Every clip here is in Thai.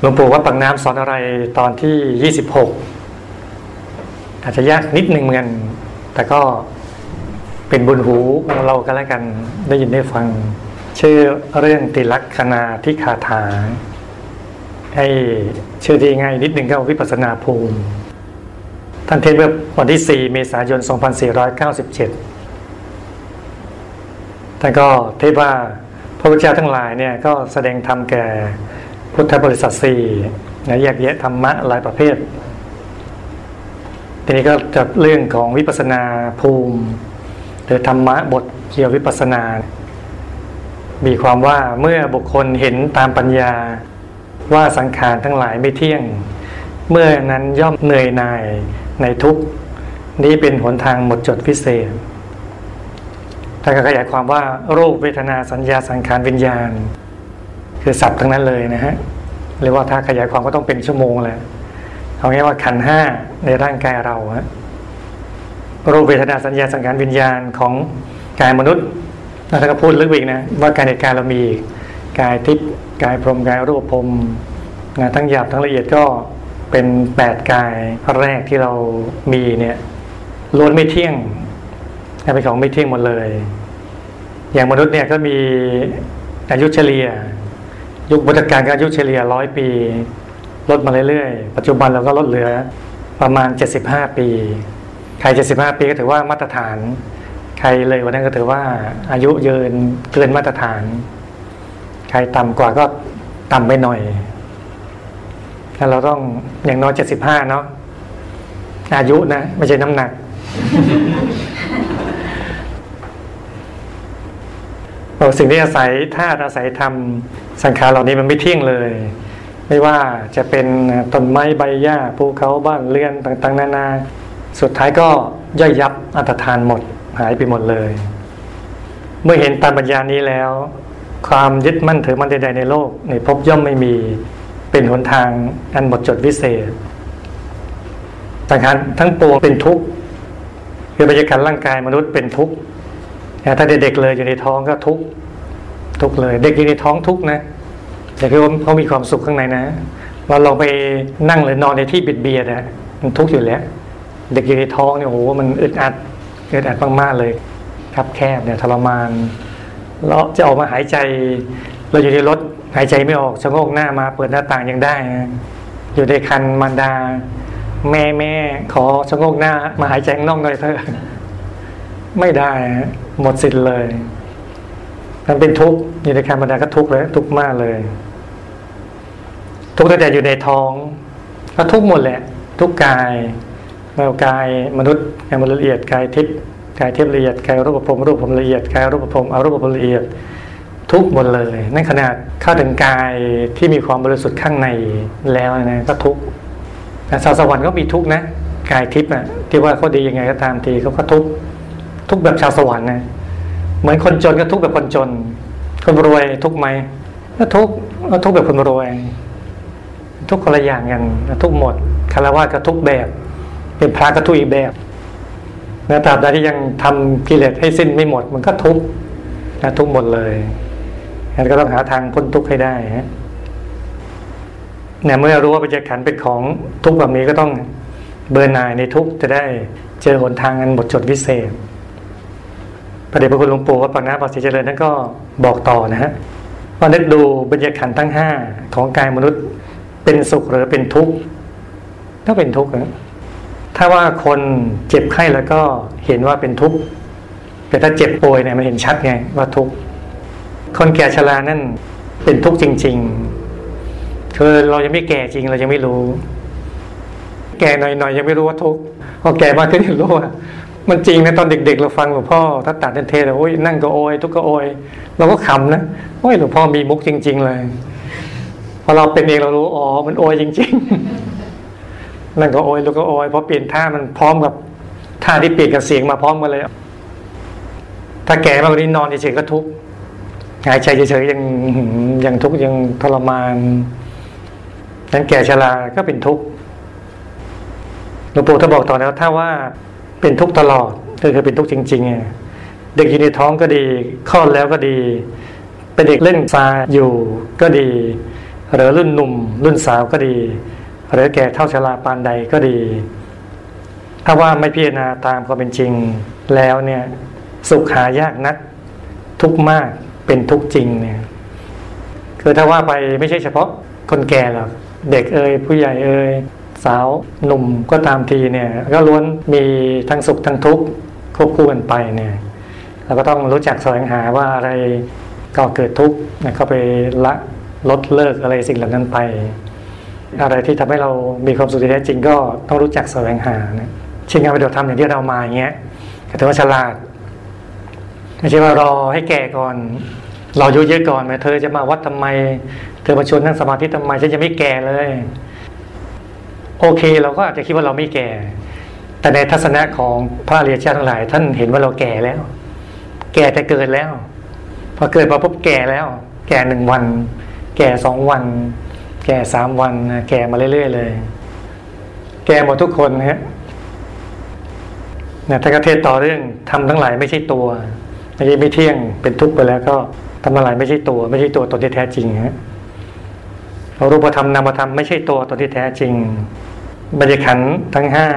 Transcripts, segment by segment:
หลวงปู่ว่าปังน้ำสอนอะไรตอนที่ 26 อาจจะยากนิดหนึ่งเหมือนกัน แต่ก็เป็นบุญหูของเรากันแล้วกันได้ยินได้ฟัง ชื่อเรื่องติลักษณาที่คาถา ให้ชื่อที่ง่ายนิดหนึ่งก็วิปัสสนาภูมิ ท่านเทศเมื่อวันที่ 4 เมษายน 2497 ท่านก็เทศว่าพระพุทธเจ้าทั้งหลายเนี่ยก็แสดงธรรมแก่ พุทธบริษัทสี่นะแยกแยะธรรมะหลายประเภท ทีนี้ก็จะเรื่องของวิปัสสนาภูมิหรือธรรมะบทเกี่ยววิปัสสนา มีความว่าเมื่อบุคคลเห็นตามปัญญาว่าสังขารทั้งหลายไม่เที่ยง เมื่อนั้นย่อมเหนื่อยหน่ายในทุกนี้เป็นหนทางหมดจดพิเศษถ้าขยายความว่ารูปเวทนาสัญญาสังขารวิญญาณ คือศัพท์ทั้งนั้นเลยนะฮะหรือว่าถ้าขยายความก็ต้องเป็นชั่วโมงเลยเอาง่ายว่าขันห้าในร่างกายเราฮะรูปเวทนาสัญญาสังขารวิญญาณของกายมนุษย์แล้วท่าก็พูดลึกอีกนะว่ากายในกายเรามีกายทิพย์กายพรหมกายรูปพรหมนะทั้งหยาบทั้งละเอียดก็เป็นแปดกายแรกที่เรามีเนี่ยล้วนไม่เที่ยงเป็นของไม่เที่ยงหมดเลย อย่างมนุษย์เนี่ยก็มีอายุเฉลี่ย ยุคบุตรการก็อายุเฉลี่ยร้อยปี ลดมาเรื่อยๆ ปัจจุบันเราก็ลดเหลือประมาณ 75 ปี ใคร 75 ปีก็ถือว่ามาตรฐาน ใครเลยวันนั้นก็ถือว่าอายุยืนเกินมาตรฐาน ใครต่ำกว่าก็ต่ำไปหน่อยแล้วเราต้องอย่างน้อย 75 เนาะอายุนะ ไม่ใช่น้ำหนัก สิ่งที่อาศัยธาตุอาศัยธรรมสังขารเหล่านี้มันไม่เที่ยงเลย ไม่ว่าจะเป็นต้นไม้ใบหญ้าภูเขาบ้านเรือนต่างๆ นานา สุดท้ายก็ย่อยยับอัตทานหมดหายไปหมดเลย เมื่อเห็นตามปัญญานี้แล้ว ความยึดมั่นถือมั่นใดๆในโลกในพบย่อมไม่มีเป็นหนทางอันหมดจดวิเศษสังขารทั้งปวงเป็นทุกข์คือบรรยากาศร่างกายมนุษย์เป็นทุกข์ ถ้าเด็กๆเลยอยู่ในท้องก็ทุกทุกเลย เด็กอยู่ในท้องทุกนะแต่คือเขามีความสุขข้างในนะเราลองไปนั่งหรือนอนในที่บิดเบียดอะมันทุกข์อยู่แล้ว เด็กอยู่ในท้องเนี่ยโอ้โหมันอึดอัดอึดอัดมากๆเลยครับแคบเนี่ยทรมานแล้วจะออกมาหายใจ เราอยู่ในรถหายใจไม่ออกชะโงกหน้ามาเปิดหน้าต่างยังได้อยู่ในคันมารดา แม่แม่ขอชะโงกหน้ามาหายใจข้างนอกหน่อยเถอะไม่ได้ หมดสิทธิ์เลยมันเป็นทุกข์อยู่ในคันมารดาก็ทุกข์เลยทุกข์มากเลย ทุกข์ตั้งแต่อยู่ในท้อง ก็ทุกข์หมดแหละ ทุกกายเรากายมนุษย์กายมนุษย์ละเอียดกายทิพย์กายเทพย์ละเอียดกายรูปภพรูปภพละเอียดกายรูปภพอารูปภพละเอียด ทุกหมดเลยนั่นขนาดเข้าถึงกายที่มีความบริสุทธิ์ข้างในแล้วนะก็ทุกสาวสวรรค์ก็มีทุกนะกายทิพย์นะที่ว่าเขาดียังไงก็ตามทีเขาก็ทุก ทุกแบบชาวสวรรค์นะเหมือนคนจนก็ทุกแบบคนจน คนรวยทุกไหมก็ทุกก็ทุกแบบคนรวย ทุกคนละอย่างกันทุกหมดคารวะก็ทุกแบบ เป็นพระก็ทุกอีกแบบนะตราบใดที่ยังทำกิเลสให้สิ้นไม่หมด มันก็ทุกนะทุกหมดเลยงั้นก็ต้องหาทางพ้นทุกข์ให้ได้ฮะเนี่ยเมื่อรู้ว่าปัจจัยขันเป็นของทุกแบบนี้ก็ต้องเบอร์นายในทุกจะได้เจอหนทางอันหมดจดวิเศษ พระเดชพระคุณหลวงปู่วัดปากน้ำปากศรีเจริญท่านก็บอกต่อนะฮะว่านึกดูบรรยากาศทั้งห้าของกายมนุษย์เป็นสุขหรือเป็นทุกข์ก็เป็นทุกข์นะถ้าว่าคนเจ็บไข้แล้วก็เห็นว่าเป็นทุกข์แต่ถ้าเจ็บป่วยเนี่ยมันเห็นชัดไงว่าทุกข์คนแก่ชรานั่นเป็นทุกข์จริง ๆ คือเรายังไม่แก่จริงเรายังไม่รู้ แก่หน่อยๆยังไม่รู้ว่าทุกข์พอแก่มากขึ้นรู้ว่า มันจริงนะตอนเด็ก ๆ เราฟังหลวงพ่อถ้าตัดเทศโอ้ยนั่งก็โอยทุกก็โอยเราก็ขำนะโอ้ยหลวงพ่อมีมุกจริง ๆ เลย พอเราเป็นเองเรารู้อ๋อมันโอยจริง ๆ นั่งก็โอยลูกก็โอยพอเปลี่ยนท่ามันพร้อมกับท่าที่เปลี่ยนกับเสียงมาพร้อมกันเลย ถ้าแก่มากกว่านี้นอนเฉยๆก็ทุกข์หายใจเฉยๆยังยังทุกข์ยังทรมานนั้นแก่ชราก็เป็นทุกข์หลวงปู่ถ้าบอกต่อแล้วถ้าว่า เป็นทุกข์ตลอดก็คือเป็นทุกข์จริงๆ เด็กอยู่ในท้องก็ดีคลอดแล้วก็ดี เป็นเด็กเล่นซาอยู่ก็ดี หรือรุ่นหนุ่ม รุ่นสาวก็ดี หรือแก่เท่าชราปานใดก็ดี ถ้าว่าไม่พิจารณาตามความเป็นจริงแล้วเนี่ยสุขหายากนัก ทุกมากเป็นทุกจริงเนี่ยคือถ้าว่าไปไม่ใช่เฉพาะคนแก่หรอกเด็กเอ่ยผู้ใหญ่เอ่ย สาวหนุ่มก็ตามทีเนี่ย ก็ล้วนมีทั้งสุขทั้งทุกข์ควบคู่กันไปเนี่ยเราก็ต้องรู้จักแสวงหาว่าอะไรก็เกิดทุกข์ก็ไปละลดเลิกอะไรสิ่งเหล่านั้นไป อะไรที่ทำให้เรามีความสุขที่แท้จริงก็ต้องรู้จักแสวงหานะเช่นงานปฏิบัติธรรมอย่างที่เรามาอย่างเงี้ยถือว่าฉลาดไม่ใช่ว่ารอให้แก่ก่อน เราอายุเยอะก่อนไหมเธอจะมาวัดทำไม เธอมาชวนนั่งสมาธิทำไมฉันจะไม่แก่เลย โอเค เราก็อาจจะคิดว่าเราไม่แก่ แต่ในทัศนะของพระเรียเจ้าทั้งหลาย ท่านเห็นว่าเราแก่แล้ว แก่แต่เกิดแล้ว พอเกิดมาพบแก่แล้ว แก่หนึ่งวัน แก่สองวัน แก่สามวัน แก่มาเรื่อยๆเลย แก่หมดทุกคนฮะนะท่านก็เทศต่อเรื่องทำทั้งหลายไม่ใช่ตัวไม่ใช่ไม่เที่ยงเป็นทุกข์ไปแล้วก็ทำทั้งหลายไม่ใช่ตัว ไม่ใช่ตัวตนที่แท้จริงฮะรูปธรรมนามธรรมไม่ใช่ตัวตนที่แท้จริง บรรยขันทั้งห้า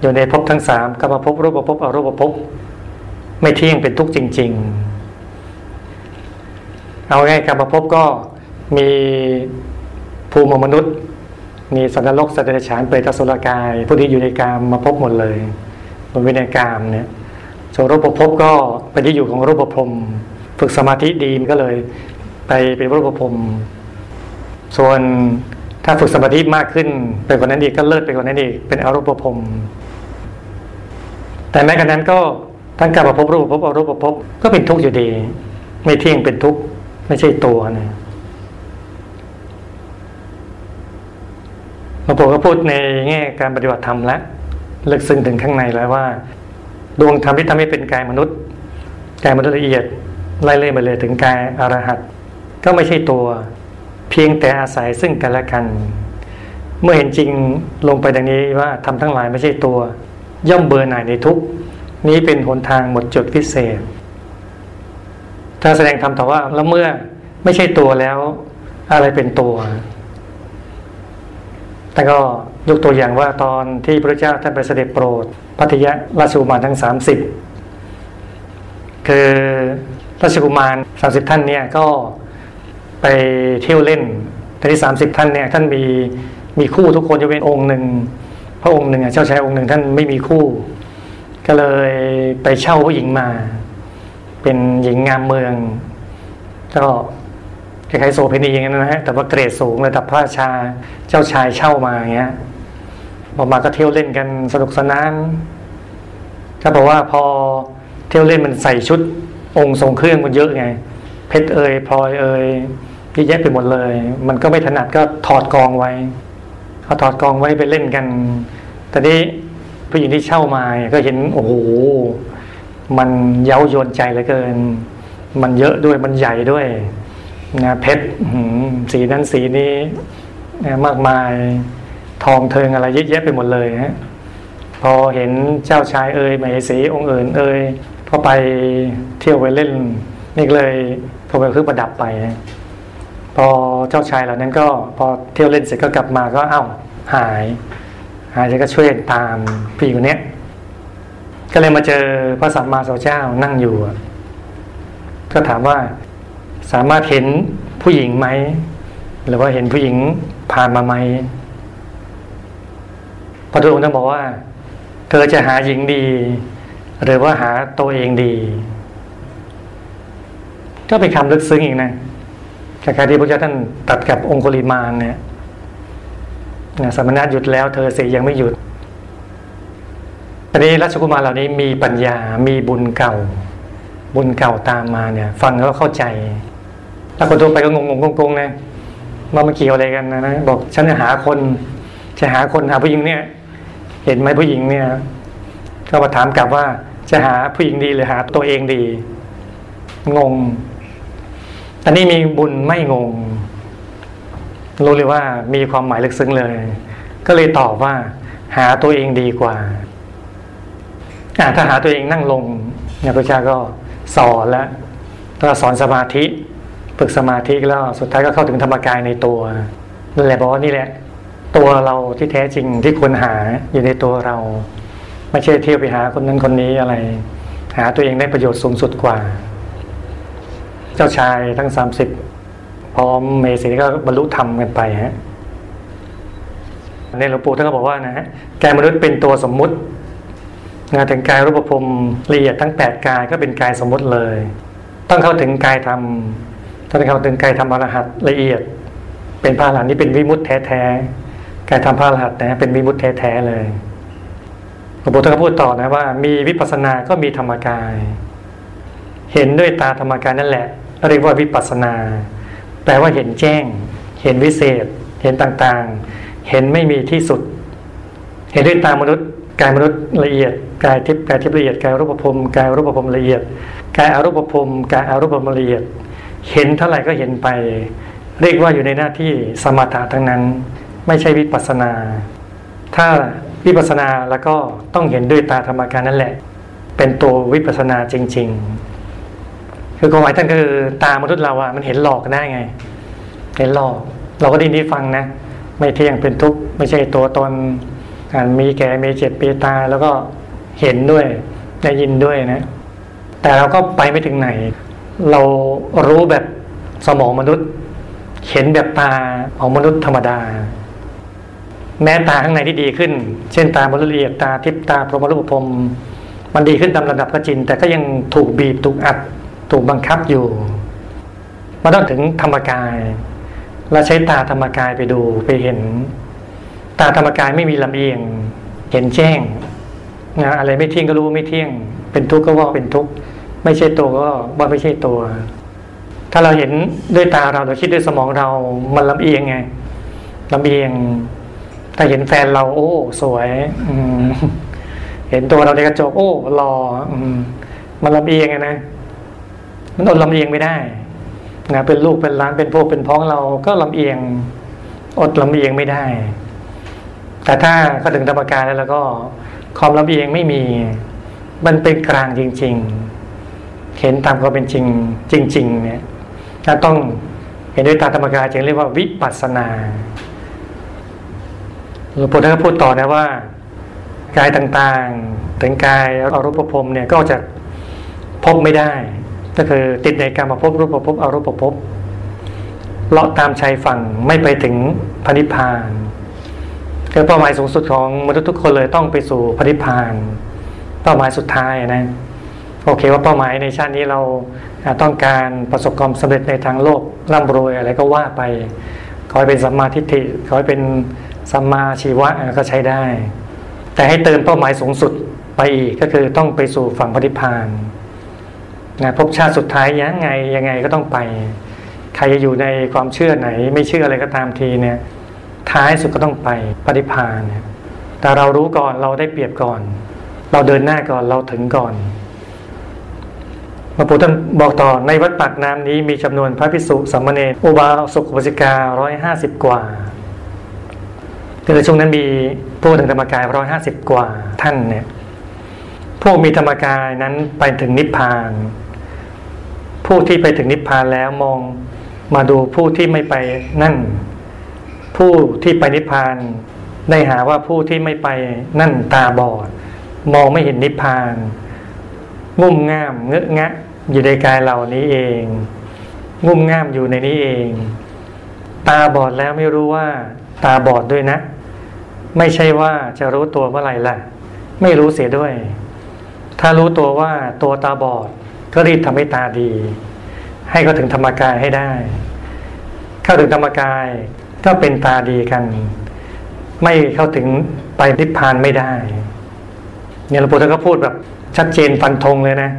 อยู่ในภพทั้งสามกรรมภพรูปภพอรูปภพไม่เที่ยงเป็นทุกข์จริง ๆ เอาง่ายกรรมภพก็มีภูมิมนุษย์ มีสันนรกสัตว์เดรัจฉานเปรตสุรกายผู้ที่อยู่ในกามมาพบหมดเลยบนวินัยกามเนี่ยส่วนรูปภพก็เป็นที่อยู่ของรูปภพฝึกสมาธิดีก็เลย ไปเป็นรูปภพส่วน ถ้าฝึกสมาธิมากขึ้นไปกว่านั้นอีกก็เลิศไปกว่านั้นอีกเป็นอรูปภพแต่แม้กระนั้นก็ทั้งการประพบรูปภพอรูปภพก็เป็นทุกข์อยู่ดี ไม่เที่ยงเป็นทุกข์ไม่ใช่ตัวนะหลวงปู่ก็พูดในแง่การปฏิบัติธรรมแล้วลึกซึ้งถึงข้างในแล้วว่า ดวงธรรมที่ทำให้เป็นกายมนุษย์กายมนุษย์ละเอียดไล่เล่ยไปเลยถึงกายอรหัตก็ไม่ใช่ตัว เพียงแต่อาศัยซึ่งกันและกัน เมื่อเห็นจริงลงไปดังนี้ว่าทำทั้งหลายไม่ใช่ตัว ย่อมเบื่อหน่ายในทุกนี้เป็นหนทางหมดจดพิเศษถ้าแสดงธรรมต่อว่าแล้วเมื่อไม่ใช่ตัวแล้ว อะไรเป็นตัวแต่ก็ยกตัวอย่างว่าตอนที่พระเจ้าท่านไปเสด็จโปรดพัทยาราชกุมารทั้งสามสิบคือราชกุมารสามสิบท่านเนี่ยก็ ไปเที่ยวเล่นแต่ที่สามสิบท่านเนี่ยท่านมีมีคู่ทุกคนจะเป็นองค์หนึ่งพระองค์หนึ่งเจ้าชายองค์หนึ่งท่านไม่มีคู่ ก็เลยไปเช่าผู้หญิงมา เป็นหญิงงามเมือง ก็คล้ายๆโซเพนีอย่างนั้นนะฮะแต่ว่าเกรดสูงระดับพระชาเจ้าชายเช่ามาอย่างเงี้ยพอมาก็เที่ยวเล่นกันสนุกสนานก็บอกว่าพอเที่ยวเล่นมันใส่ชุดองค์ทรงเครื่องมันเยอะไง เพชรเอยพลอยเอย เยอะแยะไปหมดเลย มันก็ไม่ถนัดก็ถอดกองไว้เขาถอดกองไว้ไปเล่นกันแต่นี้ผู้หญิงที่เช่ามาก็เห็นโอ้โหมันเย้ายวนใจเหลือเกิน มันเยอะด้วยมันใหญ่ด้วยนะเพชรสีนั้นสีนี้นะมากมายทองเทิงอะไรเยอะแยะไปหมดเลยฮะพอเห็นเจ้าชายเอ่ยมเหสีองค์อื่นเอ่ยพอไปเที่ยวไปเล่นนี่เลยพอไปเครื่อประดับไปพ อเจ้าชายเหล่านั้นก็พอเที่ยวเล่นเสร็จก็กลับมาก็เอ้าหาย หายแล้วก็ช่วยตามผู้หญิงคนนี้ก็เลยมาเจอพระสัมมาสัมพุทธเจ้านั่งอยู่ ก็ถามว่าสามารถเห็นผู้หญิงไหม หรือว่าเห็นผู้หญิงผ่านมาไหมพระพุทุองค์ท่านบอกว่า เธอจะหาหญิงดี หรือว่าหาตัวเองดี ก็เป็นคำลึกซึ้งอีกนะ คล้ายๆที่พระเจ้าท่านตัดกับองคุลิมานเนี่ยสมณะหยุดแล้วเธอเสียยังไม่หยุดอันนี้รัชกุมารเหล่านี้มีปัญญา มีบุญเก่า บุญเก่าตามมาเนี่ย ฟังแล้วเข้าใจ แล้วคนทั่วไปก็งงงงๆนะว่ามันเกี่ยวอะไรกันนะนะ บอกฉันจะหาคนจะหาคนหาผู้หญิงเนี่ย เห็นไหมผู้หญิงเนี่ย ก็มาถามกลับว่าจะหาผู้หญิงดีหรือหาตัวเองดี งง อันนี้มีบุญไม่งง รู้เลยว่ามีความหมายลึกซึ้งเลย ก็เลยตอบว่า หาตัวเองดีกว่าถ้าหาตัวเองนั่งลงเนี่ยพระเจ้าก็สอนแล้วถ้าสอนสมาธิฝึกสมาธิแล้วสุดท้ายก็เข้าถึงธรรมกายในตัวนั่นแหละบอกว่านี่แหละ ตัวเราที่แท้จริงที่ควรหาอยู่ในตัวเรา ไม่ใช่เที่ยวไปหาคนนั้นคนนี้อะไร หาตัวเองได้ประโยชน์สูงสุดกว่า จ้าชายทั้งสามสิบพร้อมเมสีก็บรรลุธรรมกันไปฮะในหลวงปู่ท่านก็บอกว่านะฮะกายมนุษย์เป็นตัวสมมุติงานถึงกายรูปภพละเอียดทั้งแปดกายก็เป็นกายสมมุติเลย ต้องเข้าถึงกายธรรมต้องเข้าถึงกายธรรมอรหัตละเอียด เป็นพระอรหันต์นี่เป็นวิมุตติแท้ๆกายธรรมพระอรหัตนะเป็นวิมุตติแท้ๆเลยหลวงปู่ท่านก็พูดต่อนะว่า มีวิปัสสนาก็มีธรรมกาย เห็นด้วยตาธรรมกายนั่นแหละ เรียกว่าวิปัสนา แปลว่าเห็นแจ้ง เห็นวิเศษ เห็นต่างๆ เห็นไม่มีที่สุด เห็นด้วยตามนุษย์กายมนุษย์ละเอียดกายทิพย์กายทิพย์ละเอียดกายรูปภพกายรูปภพละเอียดกายอารูปภพกายอารูปภพละเอียด เห็นเท่าไหร่ก็เห็นไป เรียกว่าอยู่ในหน้าที่สมถะทั้งนั้น ไม่ใช่วิปัสนา ถ้าวิปัสนาแล้วก็ต้องเห็นด้วยตาธรรมการนั่นแหละ เป็นตัววิปัสสนาจริง ๆ คือความหมายท่านคือตามนุษย์เราอะมันเห็นหลอกได้ไง เห็นหลอก เราก็ได้นี้ฟังนะ ไม่เที่ยงเป็นทุกข์ไม่ใช่ตัวตนมีแก่มีเจ็บปีตาแล้วก็เห็นด้วยได้ยินด้วยนะ แต่เราก็ไปไม่ถึงไหน เรารู้แบบสมองมนุษย์ เห็นแบบตาของมนุษย์ธรรมดา แม้ตาข้างในที่ดีขึ้น เช่นตามนุละเอียดตาทิพตาพรหมรูปพรมมันดีขึ้นตามระดับก็จริงแต่ก็ยังถูกบีบถูกอัด ถูกบังคับอยู่มันต้องถึงธรรมกาย เราใช้ตาธรรมกายไปดูไปเห็น ตาธรรมกายไม่มีลำเอียง เห็นแจ้งนะอะไรไม่เที่ยงก็รู้ว่าไม่เที่ยง เป็นทุกข์ก็ว่าเป็นทุกข์ไม่ใช่ตัวก็ว่าไม่ใช่ตัว ถ้าเราเห็นด้วยตาเราเราคิดด้วยสมองเรา มันลำเอียงไงลำเอียงถ้าเห็นแฟนเรา โอ้ สวย อืเห็นตัวเราในกระจกโอ้รออืมมันลำเอียงไงนะ มันอดลำเอียงไม่ได้นะเป็นลูกเป็นล้านเป็นพวกเป็นพ้องเราก็ลำเอียง อดลำเอียงไม่ได้ แต่ถ้าเขาถึงธรรมการแล้วแล้วก็ความลำเอียงไม่มี มันเป็นกลางจริง ๆ เห็นตามความเป็นจริงจริง ๆ เนี่ยถ้าต้องเห็นด้วยตาธรรมกายจึงเรียกว่าวิปัสสนาหลวงปู่ท่านก็พูดต่อนะว่า กายต่างๆถึงกายอรูปภพเนี่ยก็จะพบไม่ได้ ก็คือติดในการมาพบรูปภพอารูปภพเลาะตามชายฝั่งไม่ไปถึงพระนิพพานคือเป้าหมายสูงสุดของมนุษย์ทุกคนเลยต้องไปสู่พระนิพพาน เป้าหมายสุดท้ายนะโอเคว่าเป้าหมายในชาตินี้เราต้องการประสบความสำเร็จในทางโลกร่ำรวยอะไรก็ว่าไป ขอให้เป็นสัมมาทิฏฐิขอให้เป็นสัมมาชีวะก็ใช้ได้ แต่ให้เติมเป้าหมายสูงสุดไปอีกก็คือต้องไปสู่ฝั่งพระนิพพาน นะพบชาติสุดท้ายยังไงยังไงก็ต้องไป ใครจะอยู่ในความเชื่อไหน ไม่เชื่ออะไรก็ตามทีเนี่ย ท้ายสุดก็ต้องไปปฏิพานแต่เรารู้ก่อนเราได้เปรียบก่อน เราเดินหน้าก่อนเราถึงก่อนพระพุทธบอกต่อในวัดปากน้ำนี้มีจำนวนพระภิกษุสามเณรอุบาสกอุบาสิการ้อยห้าสิบกว่าในช่วงนั้นมีผู้ถึงธรรมกายร้อยห้าสิบกว่าท่านเนี่ยพวกมีธรรมกายนั้นไปถึงนิพพาน ผู้ที่ไปถึงนิพพานแล้วมองมาดูผู้ที่ไม่ไปนั่น ผู้ที่ไปนิพพาน ได้หาว่าผู้ที่ไม่ไปนั่นตาบอด มองไม่เห็นนิพพานงุ่มง่ามเงอะงะอยู่ในกายเหล่านี้เองงุ่มง่ามอยู่ในนี้เอง ตาบอดแล้วไม่รู้ว่า ตาบอดด้วยนะ ไม่ใช่ว่าจะรู้ตัวเมื่อไหร่ล่ะ ไม่รู้เสียด้วย ถ้ารู้ตัวว่าตัวตาบอด ก็รีบทำให้ตาดี ให้เขาถึงธรรมกายให้ได้ เข้าถึงธรรมกายก็เป็นตาดีกัน ไม่เข้าถึงไปนิพพานไม่ได้เนี่ยหลวงปู่ท่านก็พูดแบบชัดเจนฟันธงเลยนะ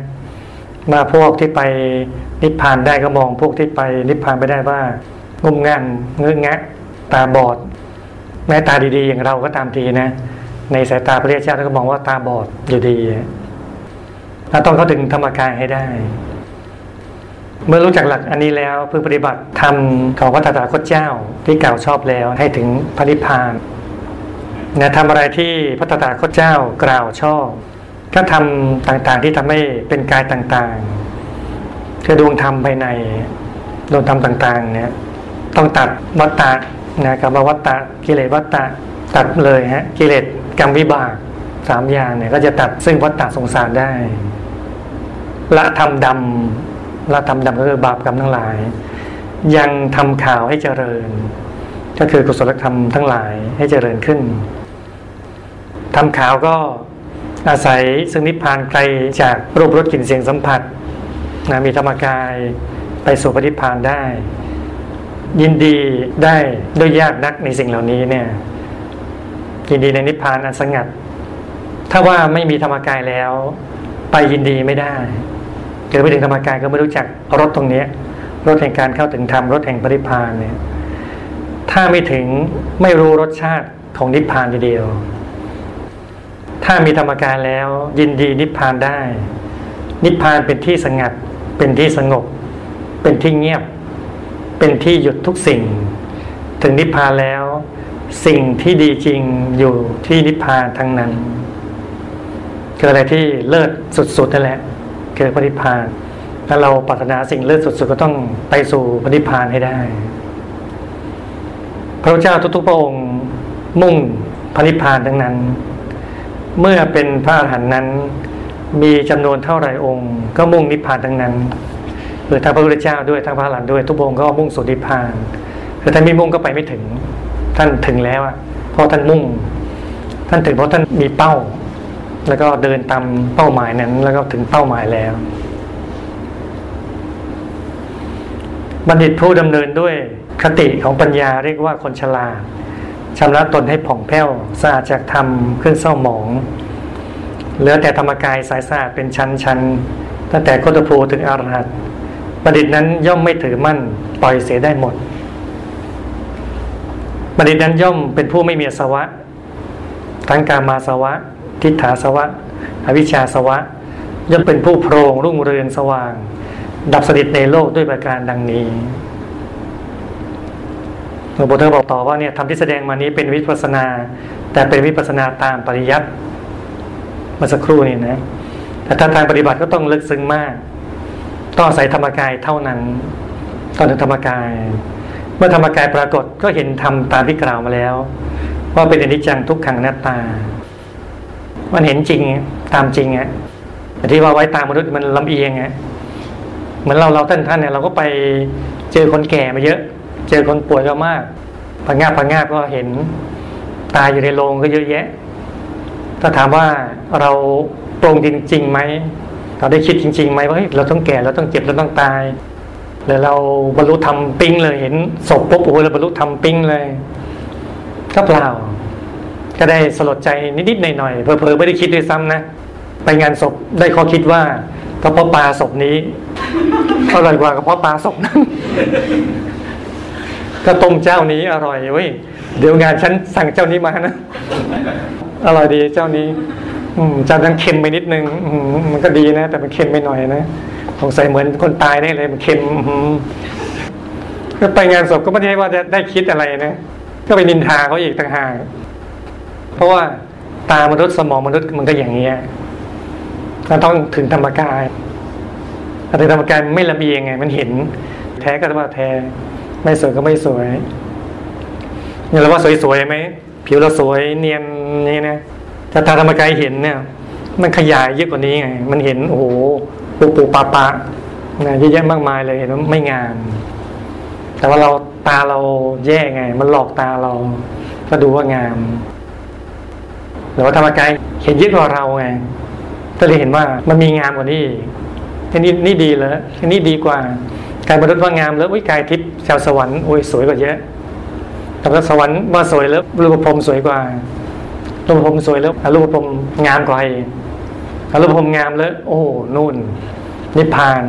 มาพวกที่ไปนิพพานได้ก็มองพวกที่ไปนิพพานไม่ได้ว่างุ่มง่านเงื้อแงะตาบอด แม้ตาดีๆ อย่างเราก็ตามทีนะ ในสายตาพระเจ้าก็มองว่าตาบอดอยู่ดี เราต้องเข้าถึงธรรมกายให้ได้ เมื่อรู้จักหลักอันนี้แล้วเพื่อปฏิบัติธรรมของพระตถาคตเจ้าที่กล่าวชอบแล้วให้ถึงพระนิพพานนะทำอะไรที่พระตถาคตเจ้ากล่าวชอบ ก็ทำต่างๆที่ทำให้เป็นกายต่างๆคือดวงธรรมภายในโดนทำต่างๆเนี่ยต้องตัดวัตตะนะกับวัตตะกิเลสวัตตะตัดเลยฮะกิเลสกรรมวิบากสามอย่างเนี่ยก็จะตัดซึ่งวัตตะสงสารได้ ละทำดำละทำดำก็คือบาปกรรมทั้งหลาย ยังทำข่าวให้เจริญ ก็คือกุศลธรรมทั้งหลายให้เจริญขึ้นทำข่าวก็อาศัยซึ่งนิพพานไกลจากรูปรสกลิ่นเสียงสัมผัสนะมีธรรมกายไปสู่ปฏิพานได้ ยินดีได้ด้วยยากนักในสิ่งเหล่านี้เนี่ยยินดีในนิพพานอันสงัด ถ้าว่าไม่มีธรรมกายแล้ว ไปยินดีไม่ได้ เกิดไปถึงธรรมกายก็ไม่รู้จักรถตรงนี้รถแห่งการเข้าถึงธรรมรถแห่งปฏิพานเนี่ยถ้าไม่ถึงไม่รู้รสชาติของนิพพานทีเดียว ถ้ามีธรรมกายแล้วยินดีนิพพานได้ นิพพานเป็นที่สงัด เป็นที่สงบ เป็นที่เงียบ เป็นที่หยุดทุกสิ่ง ถึงนิพพานแล้ว สิ่งที่ดีจริงอยู่ที่นิพพานทั้งนั้นคืออะไรที่เลิศสุดๆนั่นแหละ คือปฏิพานถ้าเราปรารถนาสิ่งเลิศสุด ๆ ก็ต้องไปสู่ปฏิพานให้ได้ พระเจ้าทุกๆพระองค์มุ่งพระนิพพานทั้งนั้น เมื่อเป็นพระอรหันต์นั้น มีจำนวนเท่าไรองค์ ก็มุ่งนิพพานทั้งนั้นคือทั้งพระพุทธเจ้าด้วยทั้งพระอรหันต์ด้วยทุกองค์ก็มุ่งสู่นิพพานคือท่านไม่มุ่งก็ไปไม่ถึง ท่านถึงแล้วอะเพราะท่านมุ่ง ท่านถึงเพราะท่านมีเป้า แล้วก็เดินตามเป้าหมายนั้น แล้วก็ถึงเป้าหมายแล้ว บัณฑิตผู้ดำเนินด้วยคติของปัญญาเรียกว่าคนฉลาดชำระตนให้ผ่องแผ้วสะอาดจากธรรมเครื่องเศร้าหมอง เหลือแต่ธรรมกายสายสะอาดเป็นชั้นชั้นตั้งแต่โคตภูถึงอรหัตบัณฑิตนั้นย่อมไม่ถือมั่นปล่อยเสียได้หมด บัณฑิตนั้นย่อมเป็นผู้ไม่มีสวะ ทั้งการมาสวะ ทิฏฐาสวะ อวิชชาสวะย่อมเป็นผู้โพรงรุ่งเรืองสว่าง ดับสนิทในโลกด้วยประการดังนี้หลวงปู่เธอบอกต่อว่าเนี่ยทำที่แสดงมานี้เป็นวิปัสนา แต่เป็นวิปัสนาตามปริยัติเมื่อสักครู่นี้นะแต่ถ้าทางปฏิบัติก็ต้องลึกซึ้งมาก ต้องอาศัยธรรมกายเท่านั้นต้องถึงธรรมกาย เมื่อธรรมกายปรากฏก็เห็นธรรมตามที่กล่าวมาแล้ว ว่าเป็นอนิจจังทุกขังนัตตา มันเห็นจริงตามจริงอะที่ว่าไว้ตามมนุษย์มันลำเอียงอะเหมือนเราเราท่านท่านเนี่ยเราก็ไปเจอคนแก่มาเยอะ เจอคนป่วยก็มากพังงาบพังงาบก็เห็นตายอยู่ในโรงก็เยอะแยะ ถ้าถามว่าเราตรงจริงๆไหมเราได้คิดจริงๆไหมว่าเฮ้ยเราต้องแก่เราต้องเจ็บเราต้องตายหรือเราบรรลุธรรมปิ้งเลยเห็นศพปุ๊บโอ้ยเราบรรลุธรรมปิ้งเลย ก็เปล่า ก็ได้สลดใจนิดๆหน่อยๆเพอๆไม่ได้คิดด้วยซ้ำนะไปงานศพได้ข้อคิดว่ากระเพาะปลาศพนี้อร่อยกว่ากระเพาะปลาศพนั้นก็ต้มเจ้านี้อร่อยเว้ยเดี๋ยวงานฉันสั่งเจ้านี้มานะอร่อยดีเจ้านี้อืจานนั้นเค็มไปนิดนึงมันก็ดีนะ แต่มันเค็มไปหน่อยนะสงสัยเหมือนคนตายได้เลย มันเค็มอืมก็ไปงานศพก็ไม่ได้ว่าจะได้คิดอะไรนะ ก็ไปนินทาเขาอีกต่างหาก เพราะว่าตามนุษย์สมองมนุษย์มันก็อย่างเงี้ยมันต้องถึงธรรมกายถึงธรรมกายไม่ลำเอียงไง มันเห็น แท้ก็ว่าแท้ ไม่สวยก็ไม่สวยเนี่ยเราว่าสวยๆไหมผิวเราสวยเนียนนี่นะแต่ตาธรรมกายเห็นเนี่ย มันขยายเยอะกว่านี้ไง มันเห็นโอ้โหปูปูปาปะนะเยอะแยะมากมายเลยเห็นว่าไม่งามแต่ว่าเราตาเราแย่ไง มันหลอกตาเราก็ดูว่างาม หรือว่าธรรมกายเห็นเยอะกว่าเราไงก็เลยเห็นว่ามันมีงามกว่านี้อันนี้นี่ดีเลยอันนี้ดีกว่ากายมนุษย์ว่างามแล้ววิกายทิพย์ชาวสวรรค์โอ้ยสวยกว่าเยอะแต่ว่าสวรรค์ว่าสวยแล้วรูปพรมสวยกว่ารูปพรมสวยแล้วรูปพรมงามกว่าอีกรูปพรมงามแล้ว โอ้นู่น นิพพาน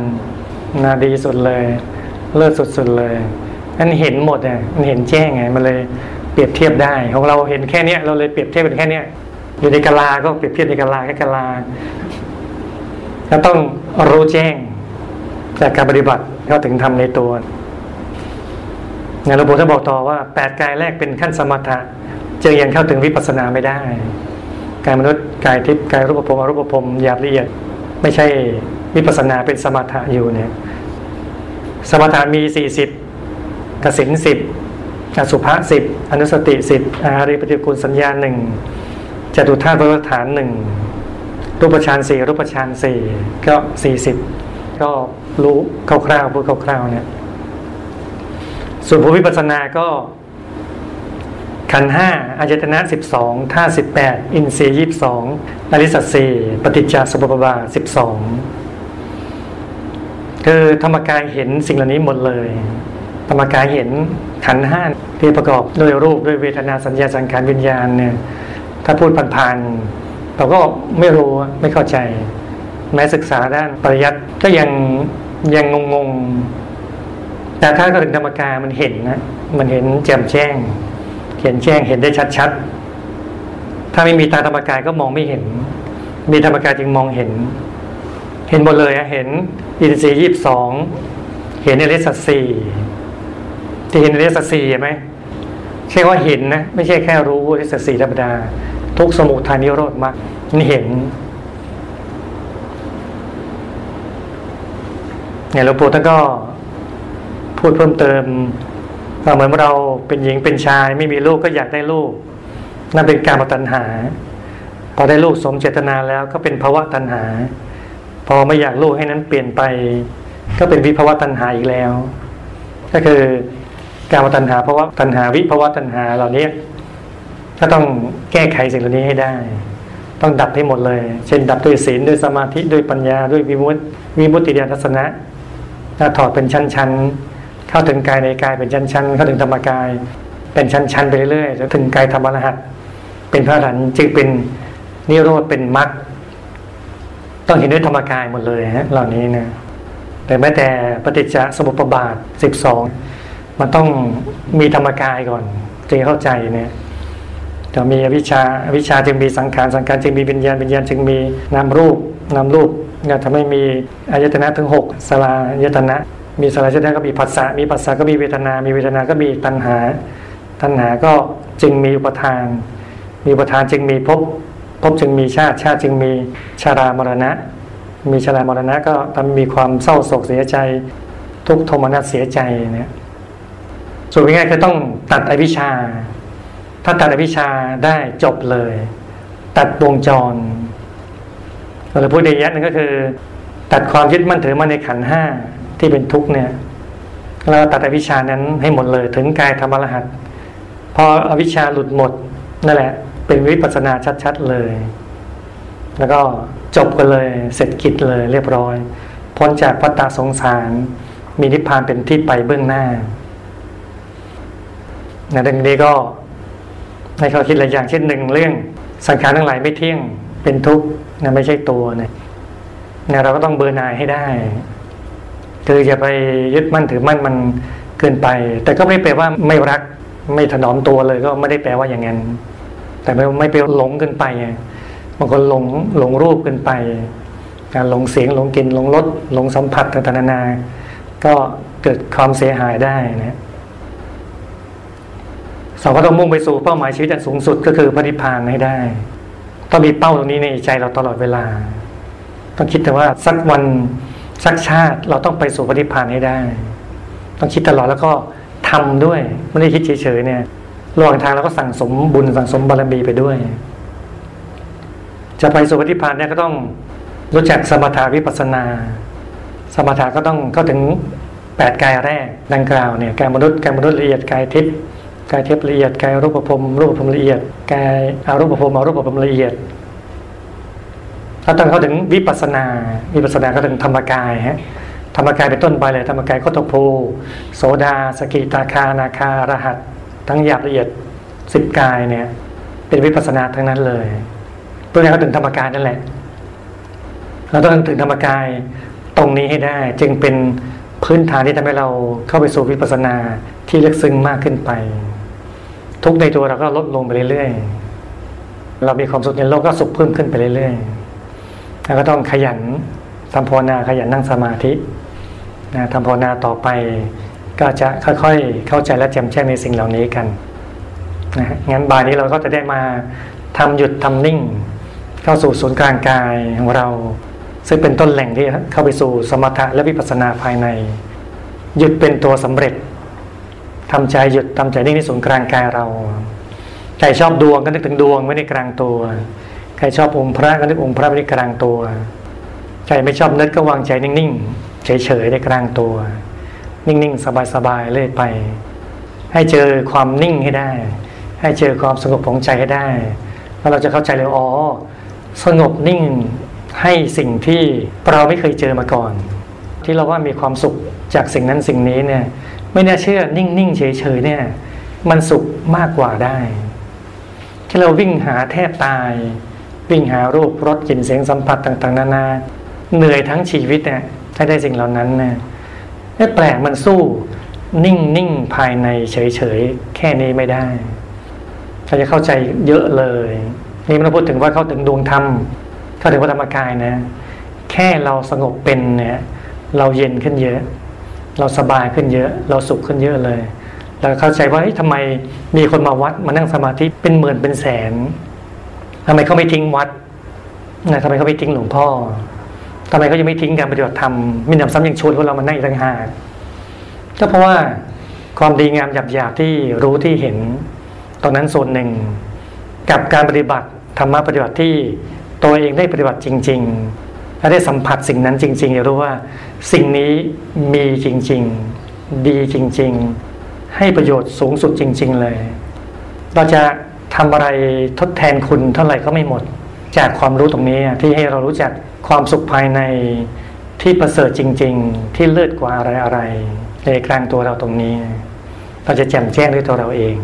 นาดีสุดเลย เลิศสุดๆเลยอันเห็นหมดอะมันเห็นแจ้งไงมันเลยเปรียบเทียบได้ ของเราเห็นแค่เนี้ยเราเลยเปรียบเทียบเป็นแค่เนี้ย อยู่ในกาลาก็เปรียบเทียบในกาลาแค่กาลาแล้วต้องรู้แจ้งจากการปฏิบัติเขาถึงทำในตัวงานหลวงปู่ท่านบอกต่อว่าแปดกายแรกเป็นขั้นสมถะจึงยังเข้าถึงวิปัสสนาไม่ได้กายมนุษย์กายทิพย์กายรูปภพอรูปภพหยาบละเอียด ไม่ใช่วิปัสสนาเป็นสมถะอยู่เนี่ย สมถะมีสี่สิบกสินสิบอสุภะสิบอนุสติสิบอาริปฏิกุลสัญญาหนึ่ง จตุธาตุบรฐานหนึ่งรูปฌานสี่รูปฌานสี่ก็สี่สิบก็รู้คร่าวๆพูดคร่าวๆเนี่ย ส่วนผู้วิปัสสนาก็ขันห้าอายตนะสิบสองท่าสิบแปดอินทรีย์ยี่สิบสองอริสัตสี่ปฏิจจสมุปบาทสิบสองคือธรรมกายเห็นสิ่งเหล่านี้หมดเลย ธรรมกายเห็นขันห้าที่ประกอบด้วยรูปด้วยเวทนาสัญญาสังขารวิญญาณเนี่ย ถ้าพูดผ่านๆเราก็ไม่รู้ไม่เข้าใจ แม้ศึกษาด้านปริยัติก็ยังยังงงๆ แต่ถ้าก็ถึงธรรมกายมันเห็นนะมันเห็นแจ่มแจ้ง เห็นแจ้งเห็นได้ชัดๆ ถ้าไม่มีตาธรรมกายก็มองไม่เห็น มีธรรมกายจึงมองเห็น เห็นหมดเลยเห็นอินทรีย์ยี่สิบสองเห็นอริสัตสี่ที่เห็นอริสัตสี่ไหมใช่ว่าเห็นนะ ไม่ใช่แค่รู้อริสัตสี่ธรรมดา ทุกสมุทัยนิโรธมรรคนี่เห็นเนี่ยหลวงปู่ท่านก็พูดเพิ่มเติมเหมือนเราเป็นหญิงเป็นชาย ไม่มีลูกก็อยากได้ลูก นั่นเป็นการมาตัญหา พอได้ลูกสมเจตนาแล้วก็เป็นภาวะตัญหา พอไม่อยากลูกให้นั้นเปลี่ยนไป ก็เป็นวิภาวะตัญหาอีกแล้ว ก็คือการมาตัญหาภาวะตัญหาวิภาวะตัญหาเหล่านี้ ก็ต้องแก้ไขสิ่งเหล่านี้ให้ได้ ต้องดับให้หมดเลย เช่น ดับด้วยศีลด้วยสมาธิด้วยปัญญาด้วยวิมุตติวิมุตติญาณทัศนะถ้าถอดเป็นชั้นๆ เข้าถึงกายในกายเป็นชั้นๆ เข้าถึงธรรมกาย เป็นชั้นๆไปเรื่อยๆจนถึงกายธรรมรหัสเป็นพระอรหันจึงเป็นนิโรธเป็นมรรคต้องเห็นด้วยธรรมกายหมดเลยฮะเหล่านี้นะแต่แม้แต่ปฏิจจสมุปบาทสิบสองมันต้องมีธรรมกายก่อนจึงเข้าใจเนี่ย จะมีอวิชชาอวิชชาจึงมีสังขารสังขารจึงมีวิญญาณวิญญาณจึงมีนามรูปนามรูปเนี่ยทำให้มีอายตนะถึงหกสลายตนะมีสลายตนะก็มีผัสสะมีผัสสะก็มีเวทนา มีเวทนาก็มีตัณหา ตัณหาก็จึงมีอุปทาน มีอุปทานจึงมีภพภพจึงมีชาติชาติจึงมีชารามรณะ มีชารามรณะก็ทำมีความเศร้าโศกเสียใจ ทุกโทมนัสเสียใจเนี่ยส่วนง่ายๆคือต้องตัดอวิชชา ถ้าตัดอวิชาได้จบเลย ตัดวงจรเราพูดในยัดนึงก็คือ ตัดความยึดมั่นถือมั่นในขันห้าที่เป็นทุกข์เนี่ยเราตัดอวิชานั้นให้หมดเลยถึงกายธรรมรหัสพออวิชาหลุดหมดนั่นแหละ เป็นวิปัสสนาชัด ๆเลย แล้วก็จบกันเลยเสร็จกิจเลยเรียบร้อย พ้นจากพัฏฏสงสาร มีนิพพานเป็นที่ไปเบื้องหน้าในเรื่องนี้ก็ ในข้อคิดหลายอย่างเช่นหนึ่งเรื่องสังขารทั้งหลายไม่เที่ยงเป็นทุกข์นะไม่ใช่ตัวเนี่ยเนี่ยเราก็ต้องเบอร์นายให้ได้คืออย่าไปยึดมั่นถือมั่นมันเกินไป แต่ก็ไม่แปลว่าไม่รักไม่ถนอมตัวเลยก็ไม่ได้แปลว่าอย่างนั้น แต่ไม่ไม่ไปหลงเกินไปบางคนหลงหลงรูปเกินไปการหลงเสียงหลงกลิ่นหลงรสหลงสัมผัสต่างๆนานา ก็เกิดความเสียหายได้นะ สองก็ต้องมุ่งไปสู่เป้าหมายชีวิตอันสูงสุดก็คือพระนิพพานให้ได้ต้องมีเป้าตรงนี้ในใจเราตลอดเวลา ต้องคิดแต่ว่าสักวันสักชาติเราต้องไปสู่พระนิพพานให้ได้ ต้องคิดตลอดแล้วก็ทำด้วยไม่ได้คิดเฉยๆเนี่ยระหว่างทางเราก็สั่งสมบุญสั่งสมบารมีไปด้วย จะไปสู่พระนิพพานเนี่ยก็ต้องรู้จักสมถาวิปัสนา สมถะก็ต้องเข้าถึงแปดกายแรกดังกล่าวเนี่ยกายมนุษย์กายมนุษย์ละเอียดกายทิพย์ กายเทพละเอียดกายรูปภพรูปภพละเอียดกายอารูปภพอารูปภพละเอียดถ้าต้องเขาถึงวิปัสนาวิปัสนาเขาถึงธรรมกายฮะธรรมกายเป็นต้นไปเลยธรรมกายก็ตโพโสดา สกิตาคานาคารหัส ทั้งหยาบละเอียดสิบกายเนี่ย เป็นวิปัสนาทั้งนั้นเลยเพื่อให้เขาถึงธรรมกายนั่นแหละเราต้องถึงธรรมกายตรงนี้ให้ได้ จึงเป็นพื้นฐานที่ทำให้เราเข้าไปสู่วิปัสสนาที่ลึกซึ้งมากขึ้นไป ทุกในตัวเราก็ลดลงไปเรื่อยๆ เรามีความสุขในโลกก็สุขเพิ่มขึ้นไปเรื่อยๆแล้วก็ต้องขยันทำภาวนาขยันนั่งสมาธินะทำภาวนาต่อไป ก็จะค่อยๆ เข้าใจและแจ่มแจ้งในสิ่งเหล่านี้กันนะงั้นบ่ายนี้เราก็จะได้มาทำหยุดทำนิ่ง เข้าสู่ศูนย์กลางกายของเรา ซึ่งเป็นต้นแหล่งที่เข้าไปสู่สมถะและวิปัสสนาภายใน หยุดเป็นตัวสำเร็จ ทำใจหยุดทำใจนิ่งที่ศูนย์กลางกายเราใครชอบดวงก็นึกถึงดวงไว้ในกลางตัวใครชอบองค์พระก็นึกองค์พระไว้ในกลางตัวใครไม่ชอบนึกก็วางใจนิ่งๆเฉยๆในกลางตัว นิ่งๆสบายๆเลื่อยไป ให้เจอความนิ่งให้ได้ ให้เจอความสงบของใจให้ได้แล้วเราจะเข้าใจเลยอ๋อสงบนิ่งให้สิ่งที่เราไม่เคยเจอมาก่อน ที่เราว่ามีความสุขจากสิ่งนั้นสิ่งนี้เนี่ย ไม่น่าเชื่อ นิ่งๆเฉยๆเนี่ย มันสุขมากกว่าได้ ที่เราวิ่งหาแทบตาย วิ่งหารูปรสกลิ่นเสียงสัมผัสต่างๆ นานา เหนื่อยทั้งชีวิตเนี่ยถ้าได้สิ่งเหล่านั้นเนี่ยแปลกมันสู้ นิ่งนิ่งภายในเฉยๆแค่นี้ไม่ได้เราจะเข้าใจเยอะเลย นี่ม่ต้องพูดถึงว่าเข้าถึงดวงธรรมเข้าถึงพระธรรมกายนะ แค่เราสงบเป็นเนี่ย เราเย็นขึ้นเยอะ เราสบายขึ้นเยอะ เราสุขขึ้นเยอะเลยเราเข้าใจว่าทำไมมีคนมาวัดมานั่งสมาธิเป็นหมื่นเป็นแสนทำไมเขาไม่ทิ้งวัดนะทำไมเขาไม่ทิ้งหลวงพ่อทำไมเขายังไม่ทิ้งการปฏิบัติธรรมมีหนำซ้ำยังชวนพวกเรามานั่งอีกต่างหากก็เพราะว่าความดีงามหยาบๆที่รู้ที่เห็น ตอนนั้นส่วนหนึ่ง กับการปฏิบัติธรรมะปฏิบัติที่ตัวเองได้ปฏิบัติจริง ๆ และได้สัมผัสสิ่งนั้นจริง ๆ จะรู้ว่า สิ่งนี้มีจริง ๆ ดีจริง ๆ ให้ประโยชน์สูงสุดจริง ๆ เลย เราจะทำอะไรทดแทนคุณเท่าไหร่ก็ไม่หมด จากความรู้ตรงนี้ที่ให้เรารู้จักความสุขภายในที่ประเสริฐจริง ๆ ที่เลิศกว่าอะไรๆในกลางตัวเราตรงนี้ เราจะแจ่มแจ้งด้วยตัวเราเอง